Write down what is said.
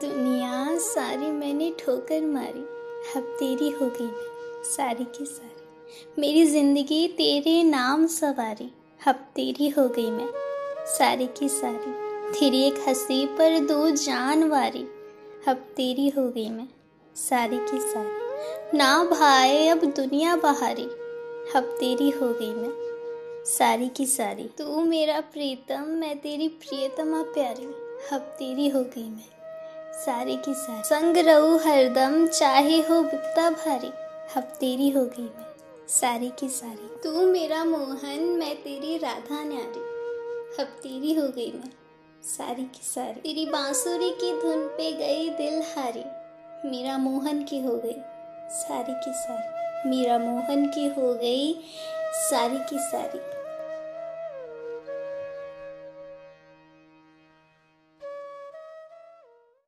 दुनिया सारी मैंने ठोकर मारी। अब तेरी हो गई मैं सारी की सारी। मेरी ज़िंदगी तेरे नाम सवारी। अब तेरी हो गई मैं सारी की सारी। तेरी एक हँसी पर दो जान वारी। अब तेरी हो गई मैं सारी की सारी। ना भाए अब दुनिया बहारी। अब तेरी हो गई मैं सारी की सारी। तू मेरा प्रीतम, मैं तेरी प्रियतमा प्यारी। अब तेरी हो गई मैं सारी की सारी। संग रहू हरदम चाहे हो विपता भारी। अब तेरी हो गई मैं, सारी की सारी। तू मेरा मोहन, मैं तेरी राधा न्यारी। अब तेरी हो गई मैं, सारी की सारी। तेरी बांसुरी की धुन पे गई दिल हारी। मेरा मोहन की हो गई, सारी की सारी। मेरा मोहन की हो गई, सारी की सारी।